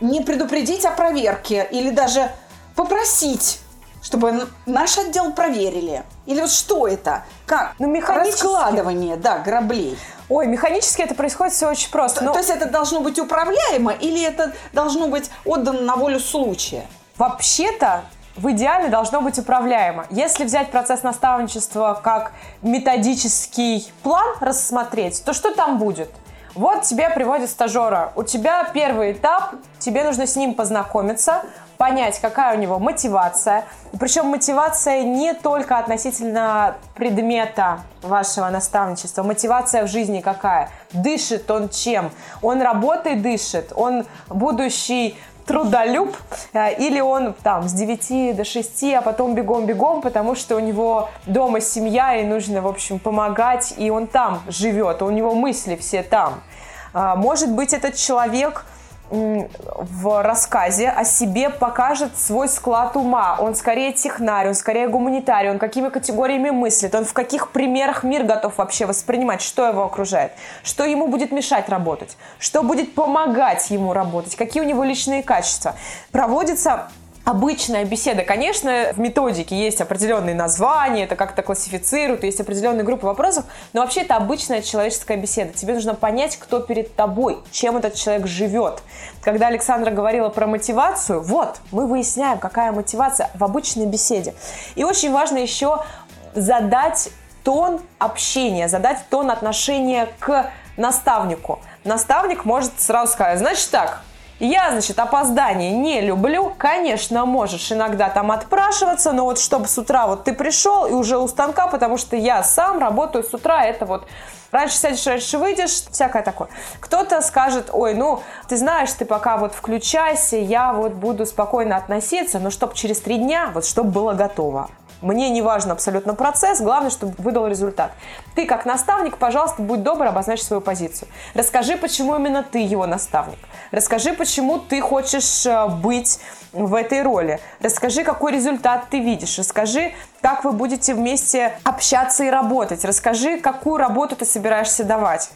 не предупредить о проверке или даже попросить, чтобы наш отдел проверили. Или вот что это? Как? Ну, механически. Раскладывание, да, граблей. Ой, механически это происходит все очень просто. То, но... то есть это должно быть управляемо или это должно быть отдано на волю случая? Вообще-то в идеале должно быть управляемо. Если взять процесс наставничества как методический план рассмотреть, то что там будет? Вот тебе приводит стажера. У тебя первый этап, тебе нужно с ним познакомиться, понять, какая у него мотивация. Причем мотивация не только относительно предмета вашего наставничества, мотивация в жизни какая. Дышит он чем? Он работой дышит, он будущий трудолюб, э, или он там с 9 до 6, а потом бегом-бегом, потому что у него дома семья, и нужно, в общем, помогать, и он там живет, у него мысли все там. А, может быть, этот человек в рассказе о себе покажет свой склад ума. Он скорее технарь, он скорее гуманитарий, он какими категориями мыслит, он в каких примерах мир готов вообще воспринимать, что его окружает, что ему будет мешать работать, что будет помогать ему работать, какие у него личные качества. Проводится обычная беседа. Конечно, в методике есть определенные названия, это как-то классифицируют, есть определенные группы вопросов, но вообще это обычная человеческая беседа. Тебе нужно понять, кто перед тобой, чем этот человек живет. Когда Александра говорила про мотивацию, вот, мы выясняем, какая мотивация в обычной беседе. И очень важно еще задать тон общения, задать тон отношения к наставнику. Наставник может сразу сказать, значит так, я, значит, опоздание не люблю. Конечно, можешь иногда там отпрашиваться, но вот чтобы с утра вот ты пришел и уже у станка, потому что я сам работаю с утра, это вот раньше сядешь, раньше выйдешь, всякое такое. Кто-то скажет, ой, ну, ты знаешь, ты пока вот включайся, я вот буду спокойно относиться, но чтобы через три дня, вот чтобы было готово. Мне не важен абсолютно процесс, главное, чтобы выдал результат. Ты как наставник, пожалуйста, будь добр, обозначь свою позицию. Расскажи, почему именно ты его наставник. Расскажи, почему ты хочешь э, быть в этой роли. Расскажи, какой результат ты видишь. Расскажи, как вы будете вместе общаться и работать. Расскажи, какую работу ты собираешься давать.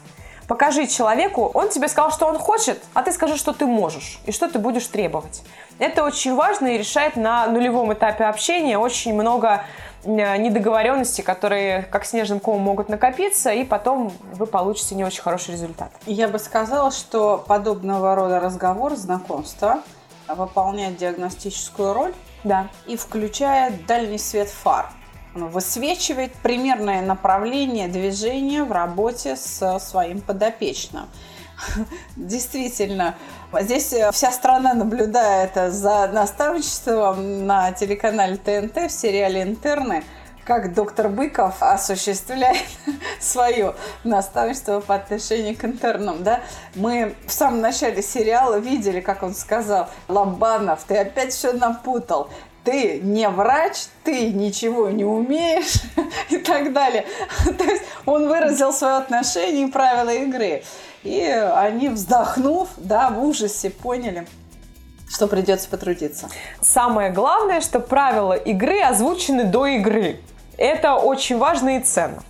Покажи человеку, он тебе сказал, что он хочет, а ты скажи, что ты можешь и что ты будешь требовать. Это очень важно и решает на нулевом этапе общения очень много э, недоговоренностей, которые как снежным комом могут накопиться, и потом вы получите не очень хороший результат. Я бы сказала, что подобного рода разговор, знакомство выполняет диагностическую роль да. и включает дальний свет фар высвечивает примерное направление движения в работе со своим подопечным. Действительно, здесь вся страна наблюдает за наставничеством на телеканале ТНТ в сериале «Интерны», как доктор Быков осуществляет свое наставничество по отношению к интернам. Да? Мы в самом начале сериала видели, как он сказал, Ламбанов, ты опять все напутал ты не врач, ты ничего не умеешь и так далее. То есть он выразил свое отношение и правила игры. И они, вздохнув, да, в ужасе поняли, что придется потрудиться. Самое главное, что правила игры озвучены до игры. Это очень важно и ценно.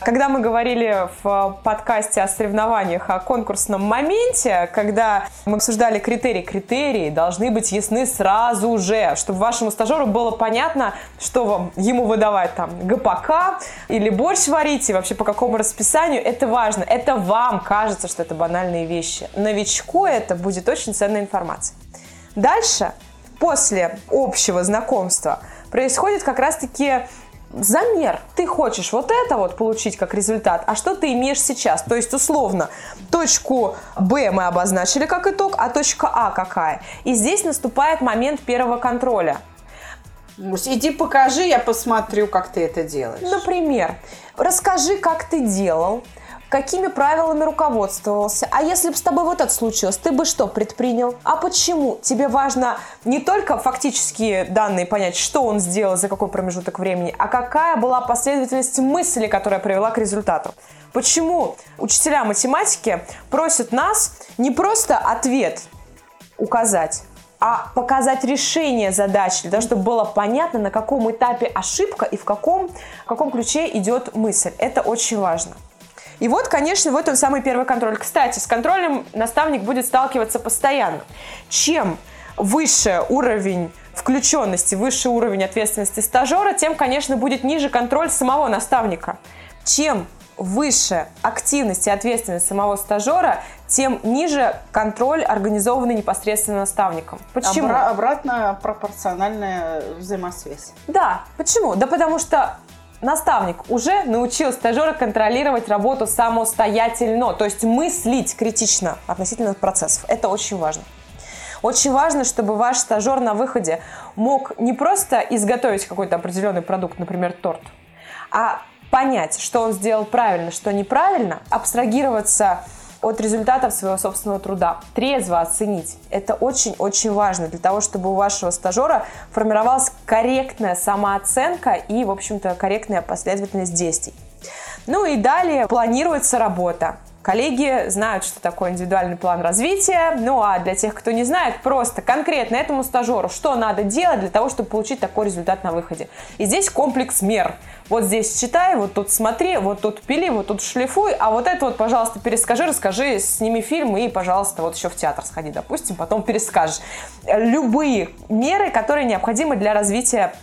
Когда мы говорили в подкасте о соревнованиях, о конкурсном моменте, когда мы обсуждали критерии, критерии должны быть ясны сразу же, чтобы вашему стажеру было понятно, что вам, ему выдавать там ГПК или борщ варить, и вообще по какому расписанию. Это важно. Это вам кажется, что это банальные вещи. Новичку это будет очень ценная информация. Дальше, после общего знакомства, происходит как раз-таки замер. Ты хочешь вот это вот получить как результат, а что ты имеешь сейчас? То есть, условно, точку Б мы обозначили как итог, а точка А какая? И здесь наступает момент первого контроля. Иди покажи, я посмотрю, как ты это делаешь. Например, расскажи, как ты делал, какими правилами руководствовался. А если бы с тобой вот это случилось, ты бы что предпринял? А почему? Тебе важно не только фактические данные понять, что он сделал, за какой промежуток времени, а какая была последовательность мысли, которая привела к результату. Почему учителя математики просят нас не просто ответ указать, а показать решение задачи, для того, чтобы было понятно, на каком этапе ошибка и в каком, в каком ключе идет мысль. Это очень важно. И вот, конечно, вот он самый первый контроль. Кстати, с контролем наставник будет сталкиваться постоянно. Чем выше уровень включенности, выше уровень ответственности стажера, тем, конечно, будет ниже контроль самого наставника. Чем выше активность и ответственность самого стажера, тем ниже контроль, организованный непосредственно наставником. Почему? Обра- обратно пропорциональная взаимосвязь. Да. Почему? Да потому что наставник уже научил стажера контролировать работу самостоятельно, то есть мыслить критично относительно процессов. Это очень важно. Очень важно, чтобы ваш стажер на выходе мог не просто изготовить какой-то определенный продукт, например, торт, а понять, что он сделал правильно, что неправильно, абстрагироваться от результатов своего собственного труда. Трезво оценить. Это очень-очень важно для того, чтобы у вашего стажера формировалась корректная самооценка и, в общем-то, корректная последовательность действий. Ну и далее планируется работа. Коллеги знают, что такое индивидуальный план развития. Ну а для тех, кто не знает, просто конкретно этому стажеру, что надо делать для того, чтобы получить такой результат на выходе. И здесь комплекс мер. Вот здесь читай, вот тут смотри, вот тут пили, вот тут шлифуй, а вот это вот, пожалуйста, перескажи, расскажи, сними фильм и, пожалуйста, вот еще в театр сходи, допустим, потом перескажешь. Любые меры, которые необходимы для развития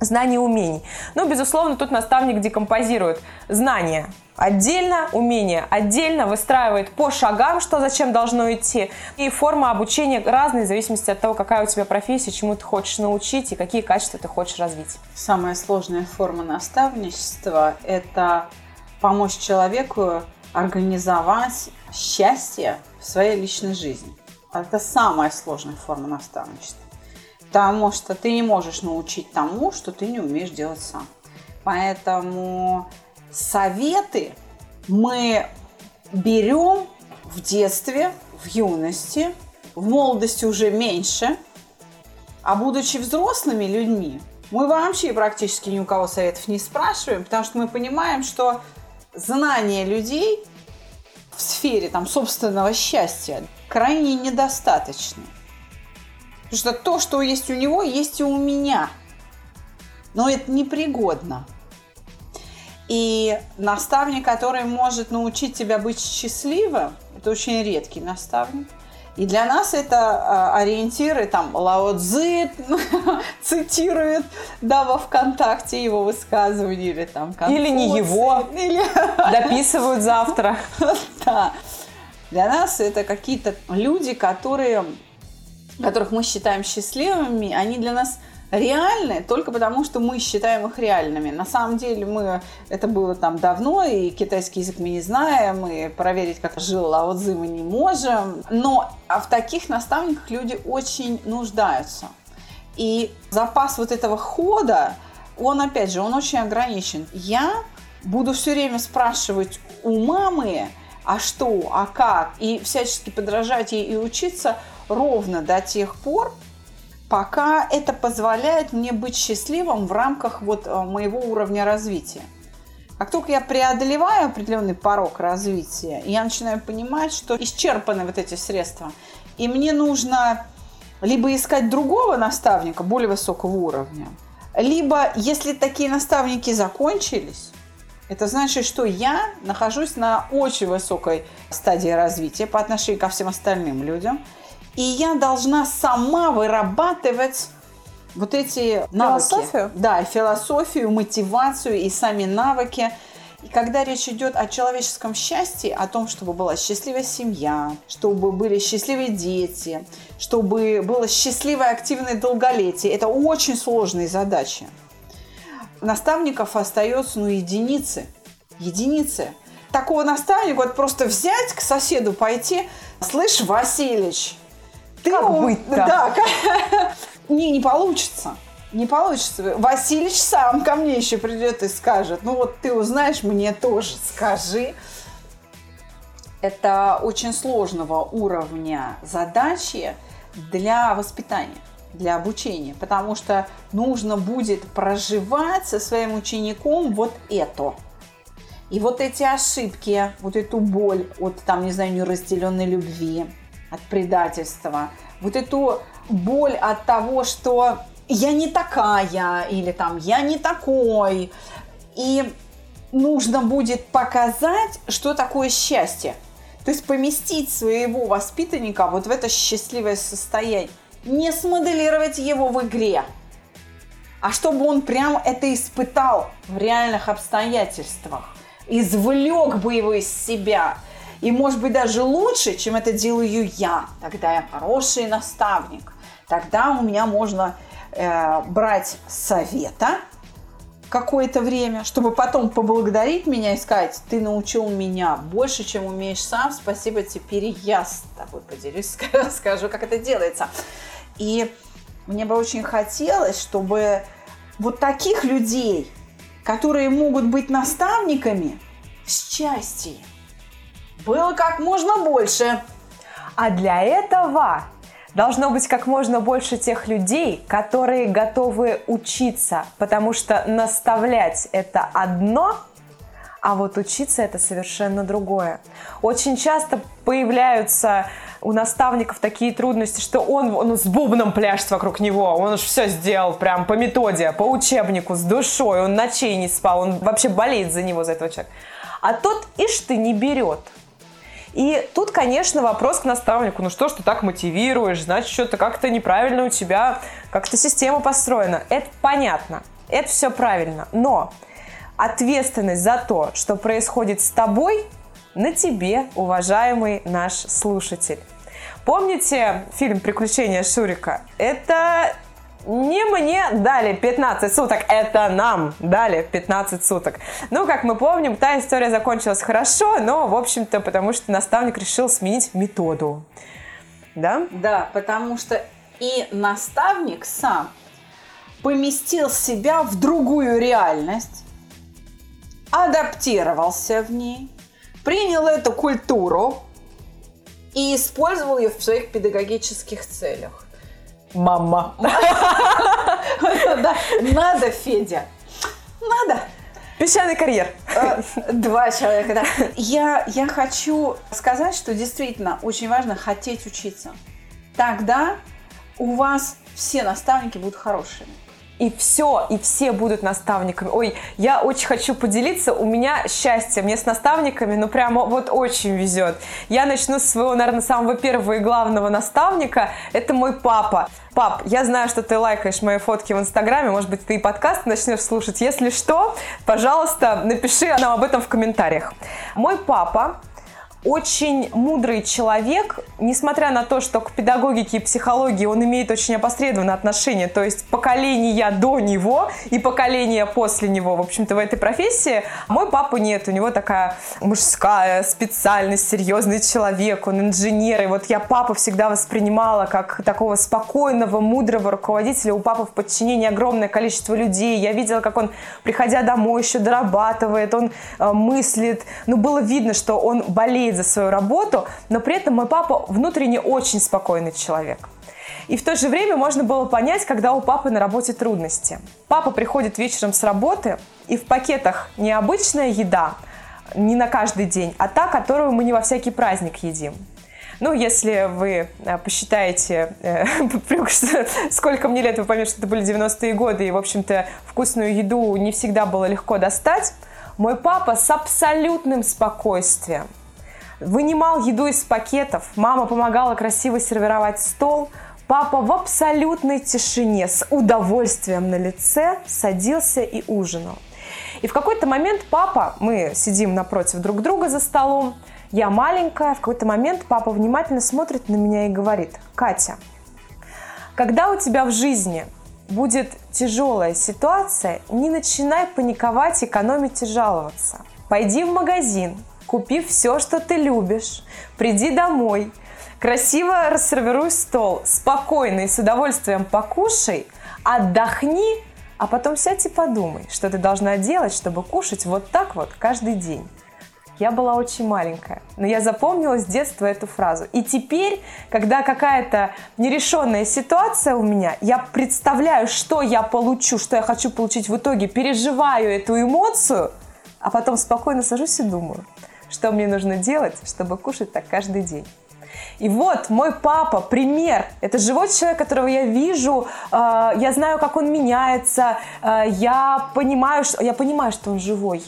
знаний и умений. Ну, безусловно, тут наставник декомпозирует знания отдельно, умения отдельно, выстраивает по шагам, что зачем должно идти. И форма обучения разная в зависимости от того, какая у тебя профессия, чему ты хочешь научить и какие качества ты хочешь развить. Самая сложная форма наставничества – это помочь человеку организовать счастье в своей личной жизни. Это самая сложная форма наставничества потому что ты не можешь научить тому, что ты не умеешь делать сам. Поэтому советы мы берем в детстве, в юности, в молодости уже меньше, а будучи взрослыми людьми, мы вообще практически ни у кого советов не спрашиваем, потому что мы понимаем, что знания людей в сфере там, собственного счастья крайне недостаточны. Потому что то, что есть у него, есть и у меня. Но это непригодно. И наставник, который может научить тебя быть счастливым, это очень редкий наставник. И для нас это а, ориентиры, там, Лао Цзи цитирует, да, во ВКонтакте его высказывания, или там Или не его, или... дописывают завтра. Да. Для нас это какие-то люди, которые которых мы считаем счастливыми, они для нас реальны только потому, что мы считаем их реальными. На самом деле мы это было там давно, и китайский язык мы не знаем, и проверить, как жил Лао Цзи мы не можем. Но а в таких наставниках люди очень нуждаются. И запас вот этого хода, он, опять же, он очень ограничен. Я буду все время спрашивать у мамы, а что, а как, и всячески подражать ей и учиться – ровно до тех пор, пока это позволяет мне быть счастливым в рамках вот э, моего уровня развития. Как только я преодолеваю определенный порог развития, я начинаю понимать, что исчерпаны вот эти средства, и мне нужно либо искать другого наставника более высокого уровня, либо, если такие наставники закончились, это значит, что я нахожусь на очень высокой стадии развития по отношению ко всем остальным людям – и я должна сама вырабатывать вот эти навыки. Философию? Да, философию, мотивацию и сами навыки. И когда речь идет о человеческом счастье, о том, чтобы была счастливая семья, чтобы были счастливые дети, чтобы было счастливое активное долголетие, это очень сложные задачи. Наставников остается, ну, единицы. Единицы. Такого наставника вот просто взять к соседу, пойти, слышь, Васильевич, ты как быть-то? Да, не, не получится. Не получится. Васильевич сам ко мне еще придет и скажет, ну вот ты узнаешь, мне тоже скажи. Это очень сложного уровня задачи для воспитания, для обучения, потому что нужно будет проживать со своим учеником вот это. И вот эти ошибки, вот эту боль от, там, не знаю, неразделенной любви, от предательства, вот эту боль от того, что я не такая или там я не такой. И нужно будет показать, что такое счастье. То есть поместить своего воспитанника вот в это счастливое состояние. Не смоделировать его в игре, а чтобы он прям это испытал в реальных обстоятельствах. Извлек бы его из себя – и может быть даже лучше, чем это делаю я. Тогда я хороший наставник. Тогда у меня можно э, брать совета какое-то время, чтобы потом поблагодарить меня и сказать, ты научил меня больше, чем умеешь сам, спасибо, теперь я с тобой поделюсь, скажу, как это делается. И мне бы очень хотелось, чтобы вот таких людей, которые могут быть наставниками, счастье было как можно больше. А для этого должно быть как можно больше тех людей, которые готовы учиться, потому что наставлять это одно, а вот учиться это совершенно другое. Очень часто появляются у наставников такие трудности, что он, он с бубном пляшет вокруг него, он уж все сделал прям по методе, по учебнику, с душой, он ночей не спал, он вообще болеет за него, за этого человека. А тот, ишь ты, не берет. И тут, конечно, вопрос к наставнику. Ну что ж ты так мотивируешь? Значит, что-то как-то неправильно у тебя, как-то система построена. Это понятно. Это все правильно. Но ответственность за то, что происходит с тобой, на тебе, уважаемый наш слушатель. Помните фильм «Приключения Шурика»? Это не мне дали 15 суток, это нам дали 15 суток. Ну, как мы помним, та история закончилась хорошо, но, в общем-то, потому что наставник решил сменить методу. Да? Да, потому что и наставник сам поместил себя в другую реальность, адаптировался в ней, принял эту культуру и использовал ее в своих педагогических целях. Мама. Надо, Федя. Надо. Песчаный карьер. Э, два человека, да. Я, я хочу сказать, что действительно очень важно хотеть учиться. Тогда у вас все наставники будут хорошими и все, и все будут наставниками. Ой, я очень хочу поделиться, у меня счастье, мне с наставниками, ну прямо вот очень везет. Я начну с своего, наверное, самого первого и главного наставника, это мой папа. Пап, я знаю, что ты лайкаешь мои фотки в Инстаграме, может быть, ты и подкаст начнешь слушать. Если что, пожалуйста, напиши нам об этом в комментариях. Мой папа очень мудрый человек, несмотря на то, что к педагогике и психологии он имеет очень опосредованное отношение, то есть поколения до него и поколения после него, в общем-то, в этой профессии, мой папа нет, у него такая мужская специальность, серьезный человек, он инженер, и вот я папу всегда воспринимала как такого спокойного, мудрого руководителя, у папы в подчинении огромное количество людей, я видела, как он, приходя домой, еще дорабатывает, он э, мыслит, ну, было видно, что он болеет за свою работу, но при этом мой папа внутренне очень спокойный человек. И в то же время можно было понять, когда у папы на работе трудности. Папа приходит вечером с работы, и в пакетах не обычная еда, не на каждый день, а та, которую мы не во всякий праздник едим. Ну, если вы э, посчитаете, э, сколько мне лет, вы поймете, что это были 90-е годы, и, в общем-то, вкусную еду не всегда было легко достать, мой папа с абсолютным спокойствием вынимал еду из пакетов, мама помогала красиво сервировать стол, папа в абсолютной тишине, с удовольствием на лице садился и ужинал. И в какой-то момент папа, мы сидим напротив друг друга за столом, я маленькая, в какой-то момент папа внимательно смотрит на меня и говорит, Катя, когда у тебя в жизни будет тяжелая ситуация, не начинай паниковать, экономить и жаловаться. Пойди в магазин, купи все, что ты любишь, приди домой, красиво рассервируй стол, спокойно и с удовольствием покушай, отдохни, а потом сядь и подумай, что ты должна делать, чтобы кушать вот так вот каждый день. Я была очень маленькая, но я запомнила с детства эту фразу. И теперь, когда какая-то нерешенная ситуация у меня, я представляю, что я получу, что я хочу получить в итоге, переживаю эту эмоцию, а потом спокойно сажусь и думаю, что мне нужно делать, чтобы кушать так каждый день. И вот мой папа, пример. Это живой человек, которого я вижу, э, я знаю, как он меняется, э, я, понимаю, что, я понимаю, что он живой.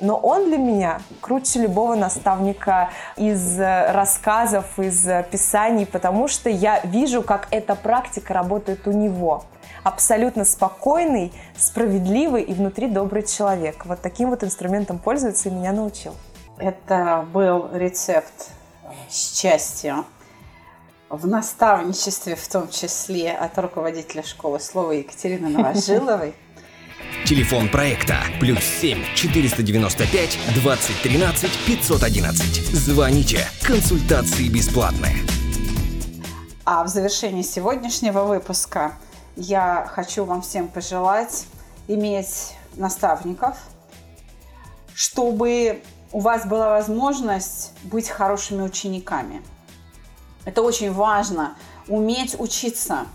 Но он для меня круче любого наставника из э, рассказов, из э, писаний, потому что я вижу, как эта практика работает у него. Абсолютно спокойный, справедливый и внутри добрый человек. Вот таким вот инструментом пользуется и меня научил. Это был рецепт счастья в наставничестве, в том числе от руководителя школы слова Екатерины Новожиловой. Телефон проекта плюс 7 495 2013 511. Звоните. Консультации бесплатные. А в завершении сегодняшнего выпуска я хочу вам всем пожелать иметь наставников, чтобы у вас была возможность быть хорошими учениками. Это очень важно, уметь учиться.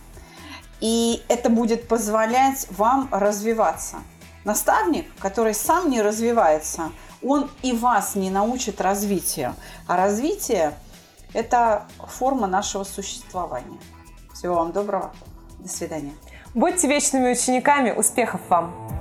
И это будет позволять вам развиваться. Наставник, который сам не развивается, он и вас не научит развитию. А развитие – это форма нашего существования. Всего вам доброго. До свидания. Будьте вечными учениками. Успехов вам!